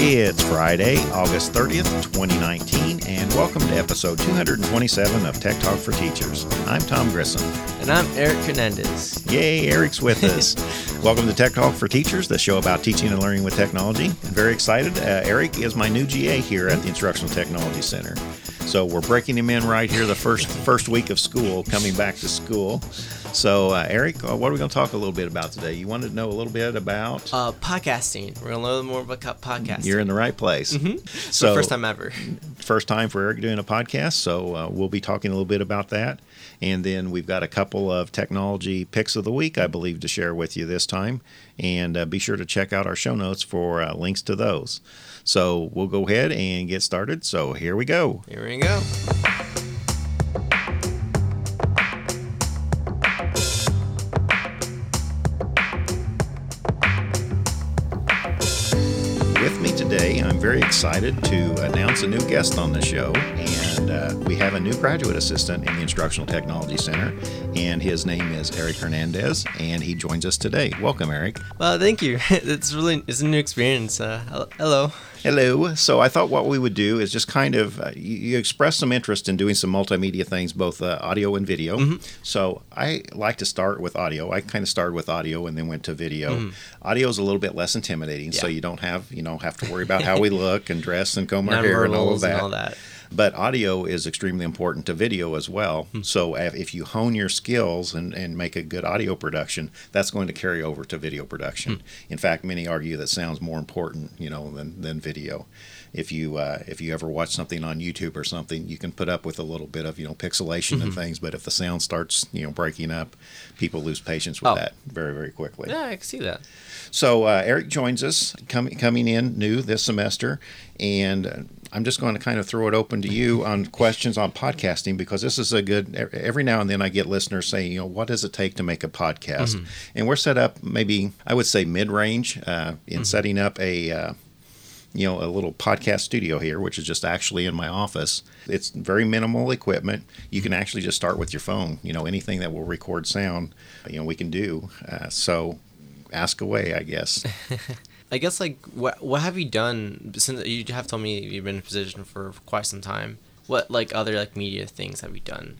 It's Friday, August 30th, 2019, and welcome to episode 227 of Tech Talk for Teachers. I'm Tom Grissom. And I'm Eric Hernandez. Yay, Eric's with us. welcome to Tech Talk for Teachers, the show about teaching and learning with technology. I'm very excited. Uh, Eric is my new GA here at the Instructional Technology Center. So we're breaking him in right here the first first week of school, coming back to school. So, uh, Eric, uh, what are we going to talk a little bit about today? You wanted to know a little bit about uh, podcasting. We're going to learn more about podcasting. You're in the right place. Mm-hmm. So, first time ever. First time for Eric doing a podcast. So, uh, we'll be talking a little bit about that. And then we've got a couple of technology picks of the week, I believe, to share with you this time. And uh, be sure to check out our show notes for uh, links to those. So, we'll go ahead and get started. So, here we go. Here we go. Very excited to announce a new guest on the show. And uh, we have a new graduate assistant in the Instructional Technology Center, and his name is Eric Hernandez, and he joins us today. Welcome, Eric. Well, thank you. It's really it's a new experience. Uh, hello. Hello. So I thought what we would do is just kind of uh, you, you expressed some interest in doing some multimedia things, both uh, audio and video. Mm-hmm. So I like to start with audio. I kind of started with audio and then went to video. Mm-hmm. Audio is a little bit less intimidating, yeah. so you don't have you know have to worry about how we look and dress and comb our hair and all of that. And all that. But audio is extremely important to video as well. Hmm. So if you hone your skills and, and make a good audio production, that's going to carry over to video production. Hmm. In fact, many argue that sound's more important, you know, than, than video. If you uh, if you ever watch something on YouTube or something, you can put up with a little bit of you know pixelation mm-hmm. and things, but if the sound starts you know breaking up, people lose patience with oh. that very very quickly. Yeah, I can see that. So uh, Eric joins us coming coming in new this semester, and uh, I'm just going to kind of throw it open to you on questions on podcasting because this is a good. Every now and then I get listeners saying, you know, what does it take to make a podcast? Mm-hmm. And we're set up maybe I would say mid range uh, in mm-hmm. setting up a. Uh, you know, a little podcast studio here, which is just actually in my office. It's very minimal equipment. You can actually just start with your phone. You know, anything that will record sound, you know, we can do. Uh, so ask away, I guess. I guess like what what have you done since you have told me you've been in a position for quite some time? What like other like media things have you done?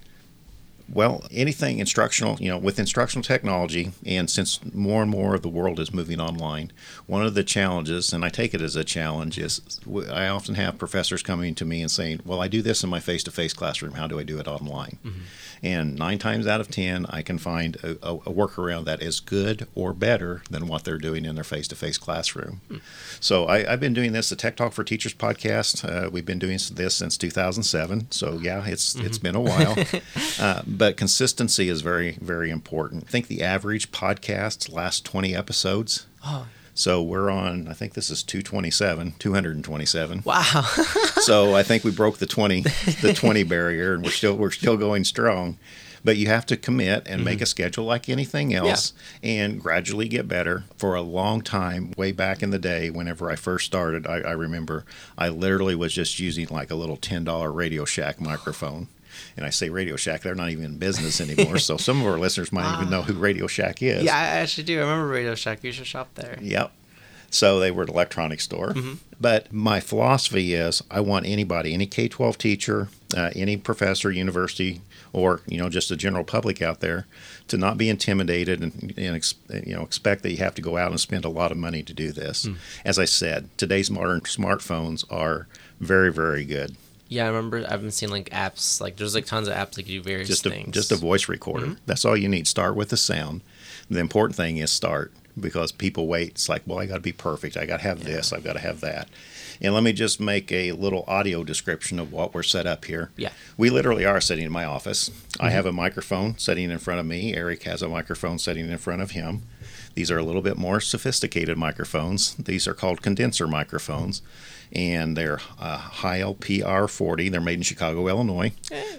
Well, anything instructional, you know, with instructional technology, and since more and more of the world is moving online, one of the challenges, and I take it as a challenge, is I often have professors coming to me and saying, Well, I do this in my face to face classroom. How do I do it online? Mm-hmm. And nine times out of 10, I can find a, a, a workaround that is good or better than what they're doing in their face to face classroom. Hmm. So I, have been doing this, the Tech Talk for Teachers podcast. Uh, we've been doing this since 2007. So yeah, it's, mm-hmm. it's been a while. uh, but consistency is very, very important. I think the average podcast lasts 20 episodes. Oh, so we're on, I think this is 227, 227. Wow. so I think we broke the 20, the 20 barrier and we're still, we're still going strong. But you have to commit and mm-hmm. make a schedule like anything else yeah. and gradually get better. For a long time, way back in the day, whenever I first started, I, I remember I literally was just using like a little $10 Radio Shack microphone and I say Radio Shack, they're not even in business anymore. so some of our listeners might even know who Radio Shack is. Yeah, I actually do. I remember Radio Shack. You should shop there. Yep. So they were an electronics store. Mm-hmm. But my philosophy is I want anybody, any K 12 teacher, uh, any professor, university, or you know just the general public out there, to not be intimidated and, and ex- you know expect that you have to go out and spend a lot of money to do this. Mm. As I said, today's modern smartphones are very very good. Yeah, I remember I've been seeing like apps like there's like tons of apps that can do various just a, things. Just a voice recorder. Mm-hmm. That's all you need. Start with the sound. The important thing is start because people wait. It's like, well, I got to be perfect. I got to have yeah. this. I've got to have that. And let me just make a little audio description of what we're set up here. Yeah. We literally are sitting in my office. Mm-hmm. I have a microphone sitting in front of me. Eric has a microphone sitting in front of him. These are a little bit more sophisticated microphones. These are called condenser microphones and they're uh, Heil PR40. They're made in Chicago, Illinois.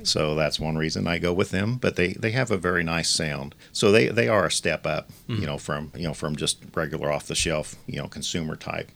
So that's one reason I go with them. But they, they have a very nice sound. So they, they are a step up, mm-hmm. you know, from you know from just regular off the shelf, you know, consumer type.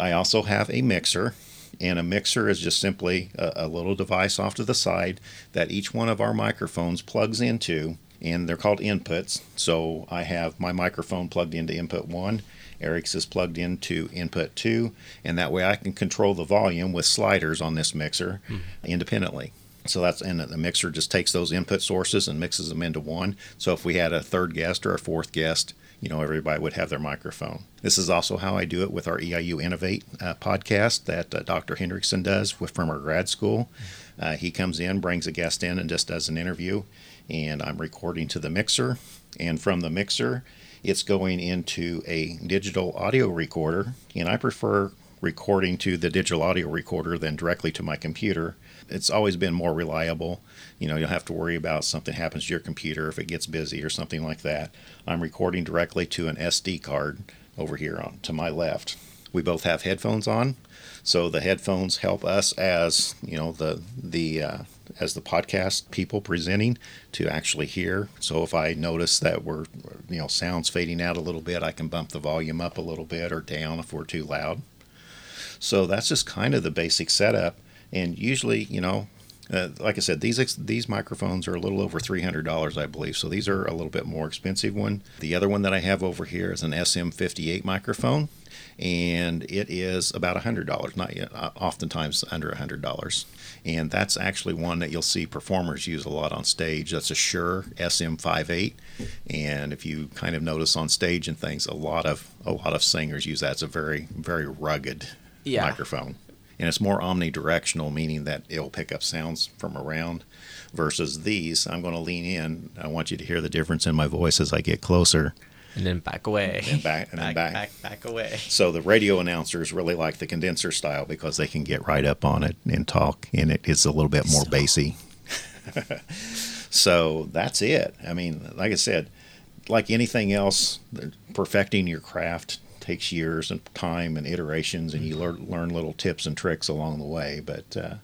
I also have a mixer. And a mixer is just simply a, a little device off to the side that each one of our microphones plugs into and they're called inputs. So I have my microphone plugged into input one, Eric's is plugged into input two, and that way I can control the volume with sliders on this mixer mm. independently. So that's and the mixer just takes those input sources and mixes them into one. So if we had a third guest or a fourth guest, you know, everybody would have their microphone. This is also how I do it with our EIU Innovate uh, podcast that uh, Dr. Hendrickson does with, from our grad school. Uh, he comes in, brings a guest in, and just does an interview. And I'm recording to the mixer. And from the mixer, it's going into a digital audio recorder. And I prefer recording to the digital audio recorder than directly to my computer. It's always been more reliable. You know, you don't have to worry about something happens to your computer if it gets busy or something like that. I'm recording directly to an SD card over here on to my left. We both have headphones on, so the headphones help us as you know the the uh, as the podcast people presenting to actually hear. So if I notice that we're you know sounds fading out a little bit, I can bump the volume up a little bit or down if we're too loud. So that's just kind of the basic setup. And usually, you know, uh, like I said, these these microphones are a little over three hundred dollars, I believe. So these are a little bit more expensive one. The other one that I have over here is an SM58 microphone, and it is about a hundred dollars. Not yet, uh, oftentimes under a hundred dollars. And that's actually one that you'll see performers use a lot on stage. That's a Shure SM58, and if you kind of notice on stage and things, a lot of a lot of singers use that. It's a very very rugged yeah. microphone. And it's more omnidirectional, meaning that it'll pick up sounds from around versus these. I'm going to lean in. I want you to hear the difference in my voice as I get closer. And then back away. And back and back, back, back, back away. So the radio announcers really like the condenser style because they can get right up on it and talk, and it is a little bit more so. bassy. so that's it. I mean, like I said, like anything else, perfecting your craft takes years and time and iterations, and you learn, learn little tips and tricks along the way. But uh,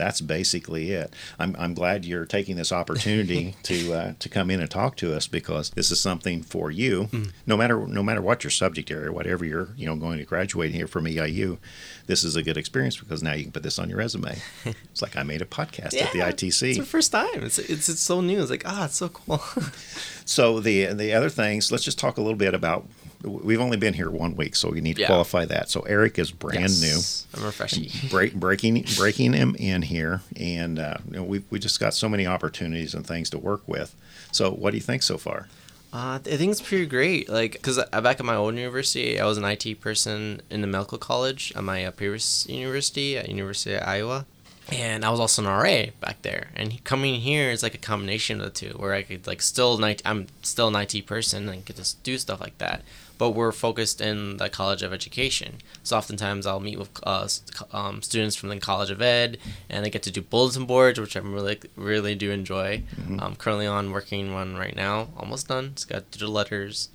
that's basically it. I'm, I'm glad you're taking this opportunity to uh, to come in and talk to us because this is something for you. Mm. No matter no matter what your subject area, whatever you're you know going to graduate here from EIU, this is a good experience because now you can put this on your resume. it's like I made a podcast yeah, at the ITC. It's the first time. It's, it's it's so new. It's like ah, oh, it's so cool. so the the other things. Let's just talk a little bit about we've only been here one week, so we need to yeah. qualify that. So Eric is brand yes. new. I'm refreshing. Break, breaking breaking him in here, and uh, you know, we we just got so many opportunities and things to work with. So what do you think so far? Uh, I think it's pretty great. Like, because back at my old university, I was an IT person in the medical college at my uh, previous university at University of Iowa and I was also an RA back there. And coming here is like a combination of the two, where I could like still I'm still an IT person and get just do stuff like that, but we're focused in the College of Education. So oftentimes I'll meet with uh, um, students from the College of Ed, and I get to do bulletin boards, which I really really do enjoy. Mm-hmm. I'm currently on working one right now, almost done. It's got digital letters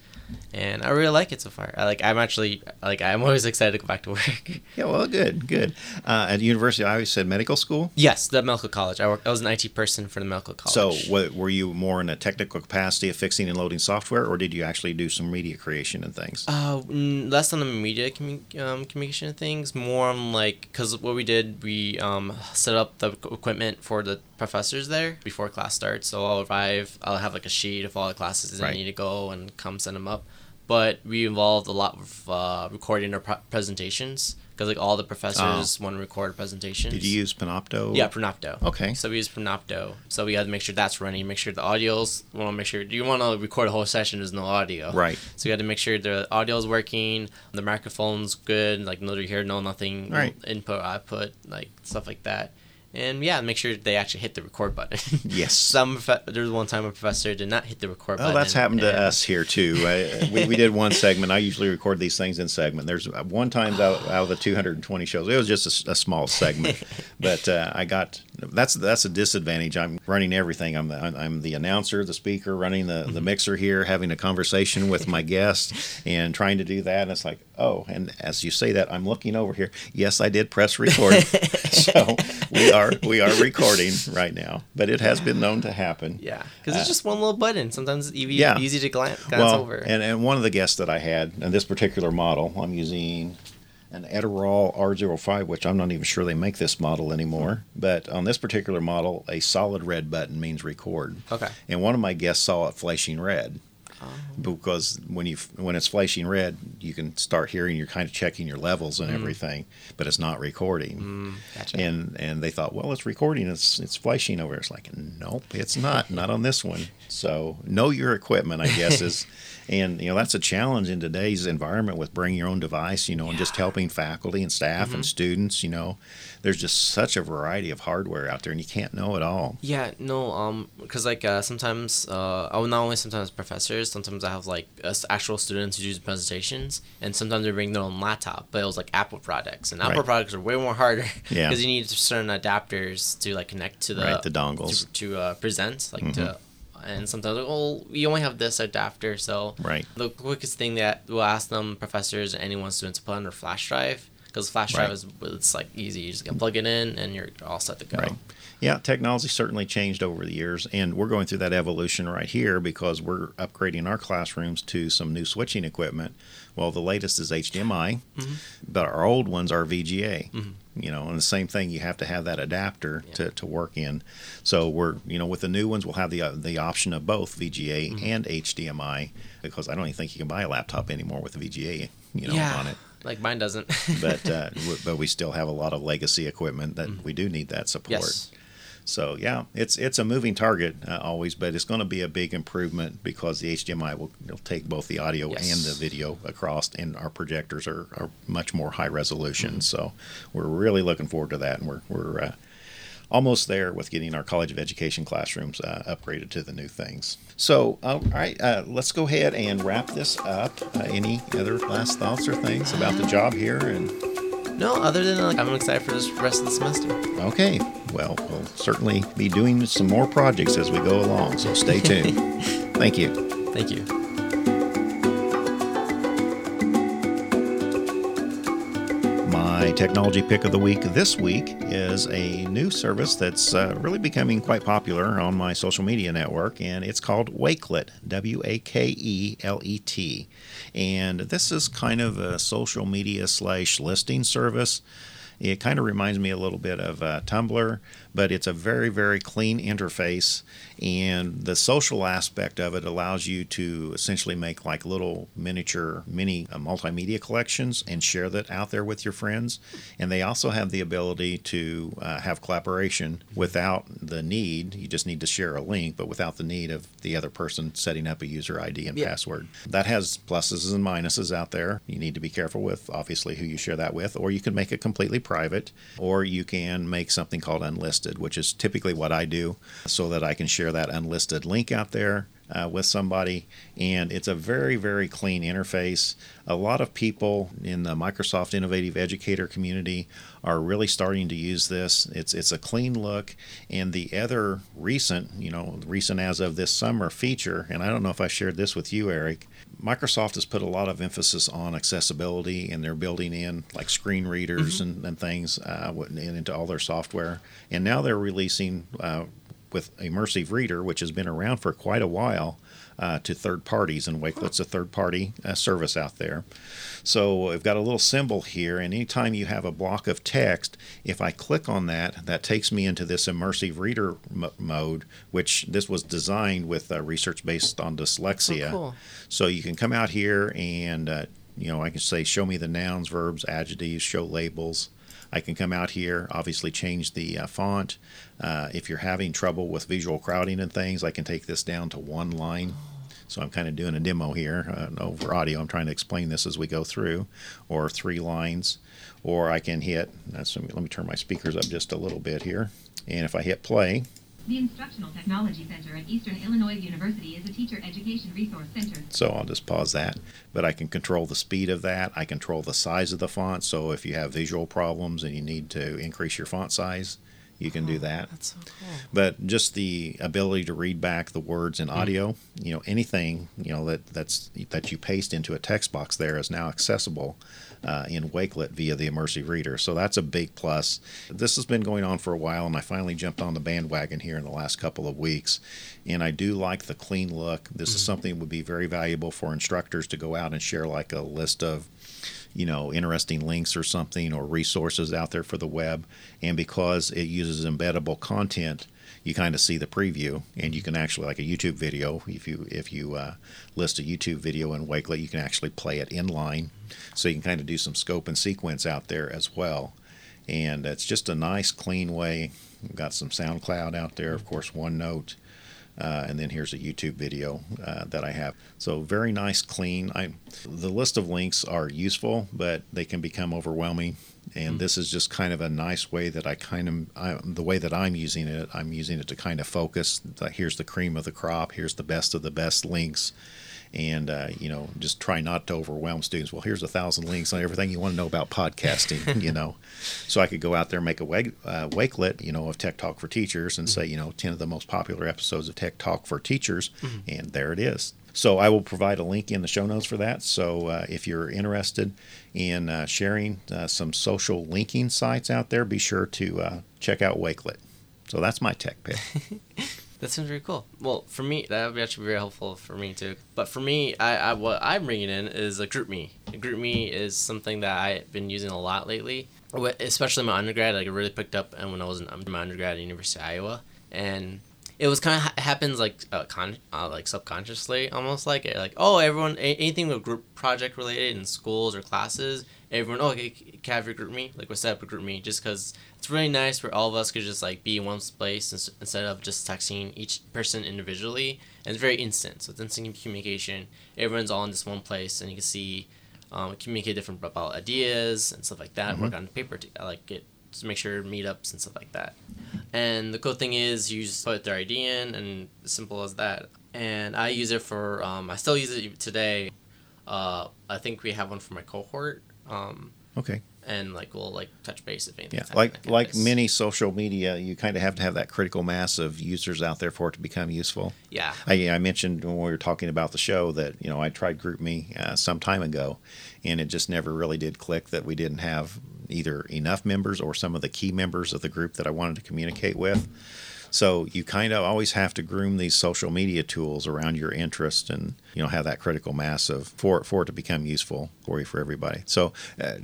and I really like it so far. I like. I'm actually like. I'm always excited to go back to work. Yeah, well, good, good. Uh, at University, I always said medical school. Yes, the medical college. I worked. I was an IT person for the medical college. So, what, were you more in a technical capacity of fixing and loading software, or did you actually do some media creation and things? Uh, less on the media commu- um, communication things, more on like because what we did, we um, set up the equipment for the professors there before class starts. So I'll arrive. I'll have like a sheet of all the classes right. I need to go and come send them up but we involved a lot of uh, recording our presentations because like all the professors oh. want to record presentations. Did you use Panopto? Yeah, Panopto. Okay. So we use Panopto. So we had to make sure that's running. Make sure the audio's. We want to make sure. Do you want to record a whole session? There's no audio. Right. So we had to make sure the audio's working, the microphone's good, like no hear, no nothing, right. input, output, like stuff like that and yeah, make sure they actually hit the record button. yes. Some there was one time a professor did not hit the record well, button. Oh, that's happened to us here too. I, we, we did one segment. I usually record these things in segment. There's one time out, out of the 220 shows, it was just a, a small segment, but uh, I got that's that's a disadvantage. I'm running everything. I'm the, I'm the announcer, the speaker, running the, the mm-hmm. mixer here, having a conversation with my guest, and trying to do that. And it's like, oh, and as you say that, I'm looking over here. Yes, I did press record, so we are we are recording right now. But it has been known to happen. Yeah, because it's uh, just one little button. Sometimes it's easy, yeah. easy to glance, glance well, over. And and one of the guests that I had, and this particular model, I'm using an Edirol R05, which I'm not even sure they make this model anymore. But on this particular model, a solid red button means record. Okay. And one of my guests saw it flashing red Oh. because when you when it's flashing red, you can start hearing you're kind of checking your levels and everything, but it's not recording. Mm, gotcha. And and they thought, well, it's recording. It's it's flashing over. It's like, nope, it's not. not on this one. So know your equipment, I guess is, and you know that's a challenge in today's environment with bring your own device. You know, and just helping faculty and staff Mm-hmm. and students. You know, there's just such a variety of hardware out there, and you can't know it all. Yeah, no, um, because like uh, sometimes, uh, oh, not only sometimes professors, sometimes I have like us actual students who do presentations, and sometimes they bring their own laptop, but it was like Apple products, and Apple Right. products are way more harder Yeah. because you need certain adapters to like connect to the Right, the dongles. to, to uh, present, like to, Mm-hmm. And sometimes like, oh, we only have this adapter, so Right. the quickest thing that we'll ask them professors and anyone students to put on their flash drive. Because flash drive Right. is it's like easy. You just can plug it in and you're all set to go. Right. Yeah, technology certainly changed over the years, and we're going through that evolution right here because we're upgrading our classrooms to some new switching equipment. Well, the latest is HDMI, mm-hmm. but our old ones are VGA. Mm-hmm. You know, and the same thing, you have to have that adapter to, to work in. So we're, you know, with the new ones, we'll have the uh, the option of both VGA mm-hmm. and HDMI because I don't even think you can buy a laptop anymore with a VGA, you know, yeah, on it like mine doesn't. but uh, w- but we still have a lot of legacy equipment that we do need that support. yes. So yeah, it's it's a moving target uh, always, but it's going to be a big improvement because the HDMI will will take both the audio Yes. and the video across, and our projectors are, are much more high resolution. Mm-hmm. So we're really looking forward to that, and we're we're uh, almost there with getting our College of Education classrooms uh, upgraded to the new things. So all right, uh, let's go ahead and wrap this up. Uh, any other last thoughts or things about the job here and? No, other than like I'm excited for this rest of the semester. Okay. Well, we'll certainly be doing some more projects as we go along, so stay tuned. Thank you. Thank you. My technology pick of the week this week is a new service that's uh, really becoming quite popular on my social media network, and it's called Wakelet, W A K E L E T. And this is kind of a social media slash listing service. It kind of reminds me a little bit of uh, Tumblr, but it's a very, very clean interface. And the social aspect of it allows you to essentially make like little miniature, mini uh, multimedia collections and share that out there with your friends. And they also have the ability to uh, have collaboration without the need, you just need to share a link, but without the need of the other person setting up a user ID and Yeah. password. That has pluses and minuses out there. You need to be careful with, obviously, who you share that with, or you can make it completely private, or you can make something called unlisted, which is typically what I do so that I can share that unlisted link out there. Uh, with somebody, and it's a very, very clean interface. A lot of people in the Microsoft Innovative Educator community are really starting to use this. It's it's a clean look, and the other recent, you know, recent as of this summer feature, and I don't know if I shared this with you, Eric. Microsoft has put a lot of emphasis on accessibility, and they're building in like screen readers and, and things uh, into all their software. And now they're releasing uh, with Immersive Reader, which has been around for quite a while, uh, to third parties. And Wakelet's a third party uh, service out there. So I've got a little symbol here, and anytime you have a block of text, if I click on that, that takes me into this immersive reader m- mode, which this was designed with uh, research based on dyslexia. Oh, cool. So you can come out here and, uh, you know, I can say, show me the nouns, verbs, adjectives, show labels. I can come out here, obviously change the uh, font. Uh, if you're having trouble with visual crowding and things, I can take this down to one line. So I'm kind of doing a demo here uh, over audio. I'm trying to explain this as we go through, or three lines, or I can hit. That's, let me turn my speakers up just a little bit here, and if I hit play, The Instructional Technology Center at Eastern Illinois University is a teacher education resource center. So I'll just pause that. But I can control the speed of that. I control the size of the font. So if you have visual problems and you need to increase your font size, you can do that. That's so cool. But just the ability to read back the words in audio, you know, anything, you know, that that's that you paste into a text box there is now accessible uh, in Wakelet via the immersive reader. So that's a big plus. This has been going on for a while, and I finally jumped on the bandwagon here in the last couple of weeks. And I do like the clean look. This is something that would be very valuable for instructors to go out and share like a list of you know, interesting links or something or resources out there for the web. And because it uses embeddable content, you kind of see the preview, and you can actually, like a YouTube video, if you if you uh, list a YouTube video in Wakelet, you can actually play it in line, so you can kind of do some scope and sequence out there as well. And it's just a nice, clean way. We've got some SoundCloud out there, of course, OneNote. Uh, and then here's a YouTube video uh, that I have. So very nice, clean. I, the list of links are useful, but they can become overwhelming. And this is just kind of a nice way that I kind of I, the way that I'm using it. I'm using it to kind of focus. Here's the cream of the crop. Here's the best of the best links. And uh, you know, just try not to overwhelm students. Well, here's a thousand links on everything you want to know about podcasting. you know, so I could go out there and make a wake, uh, wakelet, you know, of Tech Talk for Teachers and say, you know, 10 of the most popular episodes of Tech Talk for Teachers. And there it is. So I will provide a link in the show notes for that. So uh, if you're interested in uh, sharing uh, some social linking sites out there, be sure to uh, check out Wakelet. So that's my tech pick. That sounds very cool. Well, for me, that would actually be very helpful for me too. But for me, I, I what I'm bringing in is a GroupMe. GroupMe is something that I've been using a lot lately, especially my undergrad. Like it really picked up, and when I was in my undergrad at University of Iowa, and it was kind of ha- happens like uh, con- uh, like subconsciously, almost like it. Like oh, everyone, a- anything with group project related in schools or classes, everyone, oh, okay, can I have your GroupMe? Like we set up a GroupMe just because it's really nice where all of us could just like be in one place ins- instead of just texting each person individually. And it's very instant, so it's instant communication. Everyone's all in this one place, and you can see, um, communicate different about ideas and stuff like that. Work on paper, to, like get to make sure meetups and stuff like that. And the cool thing is, you just put their ID in, and simple as that. And I use it for, um, I still use it today. Uh, I think we have one for my cohort. Um, Okay. and like we'll like touch base if anything. Yeah, like like many social media, you kind of have to have that critical mass of users out there for it to become useful. Yeah. I, I mentioned when we were talking about the show that you know I tried GroupMe uh, some time ago, and it just never really did click that we didn't have either enough members or some of the key members of the group that I wanted to communicate with. So you kind of always have to groom these social media tools around your interest, and you know have that critical mass of for for it to become useful for you for everybody. So. Uh,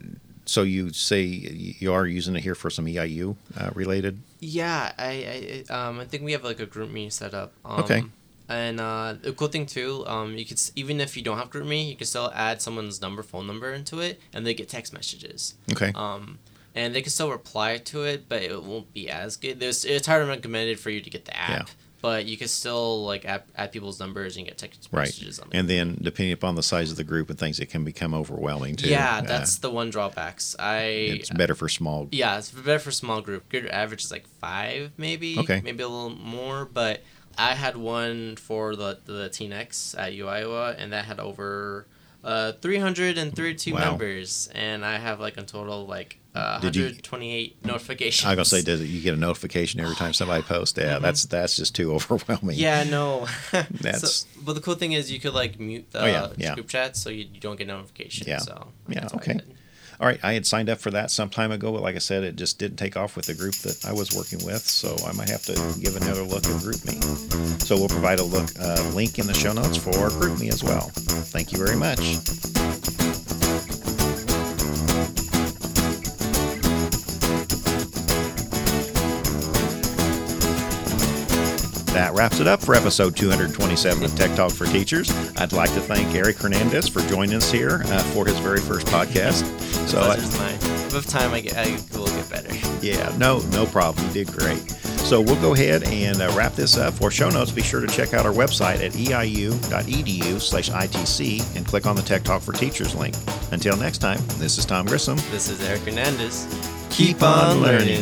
so you say you are using it here for some EIU uh, related? Yeah, I, I um I think we have like a group meeting set up. Um, Okay. And uh, the cool thing too, um, you could even if you don't have GroupMe, you can still add someone's number, phone number into it, and they get text messages. Okay. Um, and they can still reply to it, but it won't be as good. There's it's highly recommended for you to get the app, Yeah. but you can still like add, add people's numbers and get text Right. messages on it. And then depending upon the size of the group and things, it can become overwhelming too. yeah, Uh, that's the one drawbacks. I it's better for small. Yeah, it's better for small group. Good average is like five, maybe. Okay. Maybe a little more, but I had one for the the Teen X at U Iowa, and that had over uh, 332 Wow. members, and I have like a total of like uh, Did you- 128 notifications. I was gonna say, does it, you get a notification every time somebody posts? Yeah, that's that's just too overwhelming. Yeah, no. That's- so, but the cool thing is you could like mute the Oh, yeah, yeah. group chat so you, you don't get notifications. Yeah. So Yeah, that's what I okay. All right, I had signed up for that some time ago, but like I said, it just didn't take off with the group that I was working with, so I might have to give another look at GroupMe. So we'll provide a look uh, link in the show notes for GroupMe as well. Thank you very much. That wraps it up for episode 227 of Tech Talk for Teachers. I'd like to thank Eric Hernandez for joining us here uh, for his very first podcast. So, I- Pleasure's mine. With time, I, get, I will get better. yeah, no, no problem. You did great. So we'll go ahead and uh, wrap this up. For show notes, be sure to check out our website at eiu.edu slash ITC and click on the Tech Talk for Teachers link. Until next time, this is Tom Grissom. This is Eric Hernandez. Keep on learning.